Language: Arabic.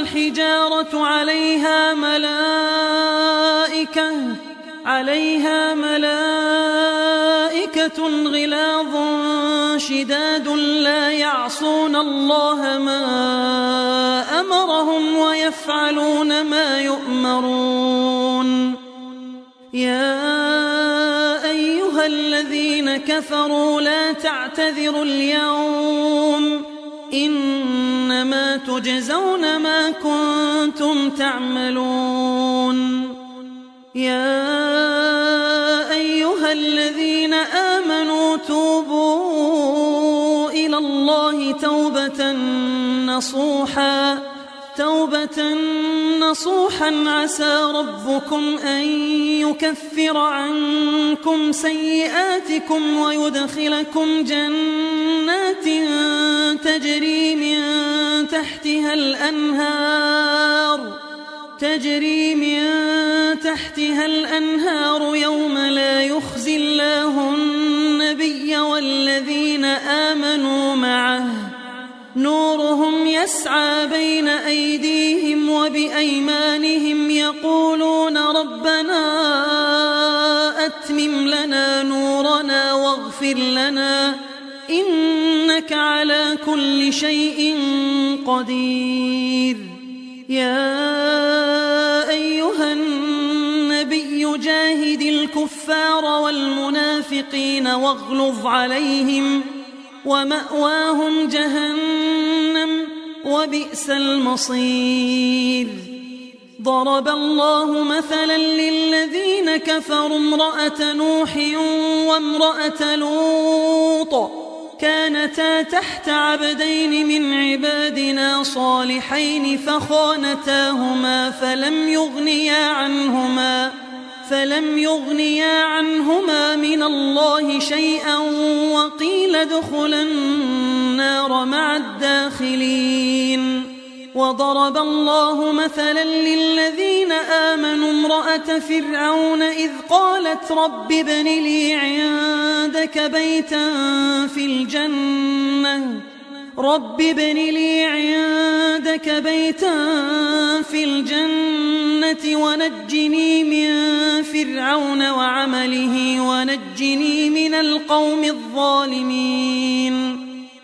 الناس والحجارة عليها ملائكة عليها ملائكة غلاظ شداد لا يعصون الله ما أمرهم ويفعلون ما يؤمرون. يا أيها الذين كفروا لا تعتذروا اليوم إنما تجزون ما كنتم تعملون. يا أيها الذين آمنوا توبوا إلى الله توبة نصوحا توبة نصوحا عسى ربكم أن يكفر عنكم سيئاتكم ويدخلكم جنات تجري تحتها الأنهار. تجري من تحتها الأنهار يوم لا يخزي الله النبي والذين آمنوا معه. نورهم يسعى بين أيديهم وبأيمانهم يقولون ربنا أتمم لنا نورنا واغفر لنا. إنك على كل شيء قدير. يا أيها النبي جاهد الكفار والمنافقين واغلظ عليهم ومأواهم جهنم وبئس المصير. ضرب الله مثلا للذين كفروا امرأة نوح وامرأة لوط. كانتا تحت عبدين من عبادنا صالحين فخانتاهما فلم يغنيا عنهما فلم يغنيا عنهما من الله شيئا وقيل ادخلا النار مع الداخلين وضرب الله مثلا للذين امرأة فرعون إذ قالت رب ابن لي عندك بيتا في الجنة. رب ابن لي عندك بيتا في الجنة ونجني من فرعون وعمله ونجني من القوم الظالمين.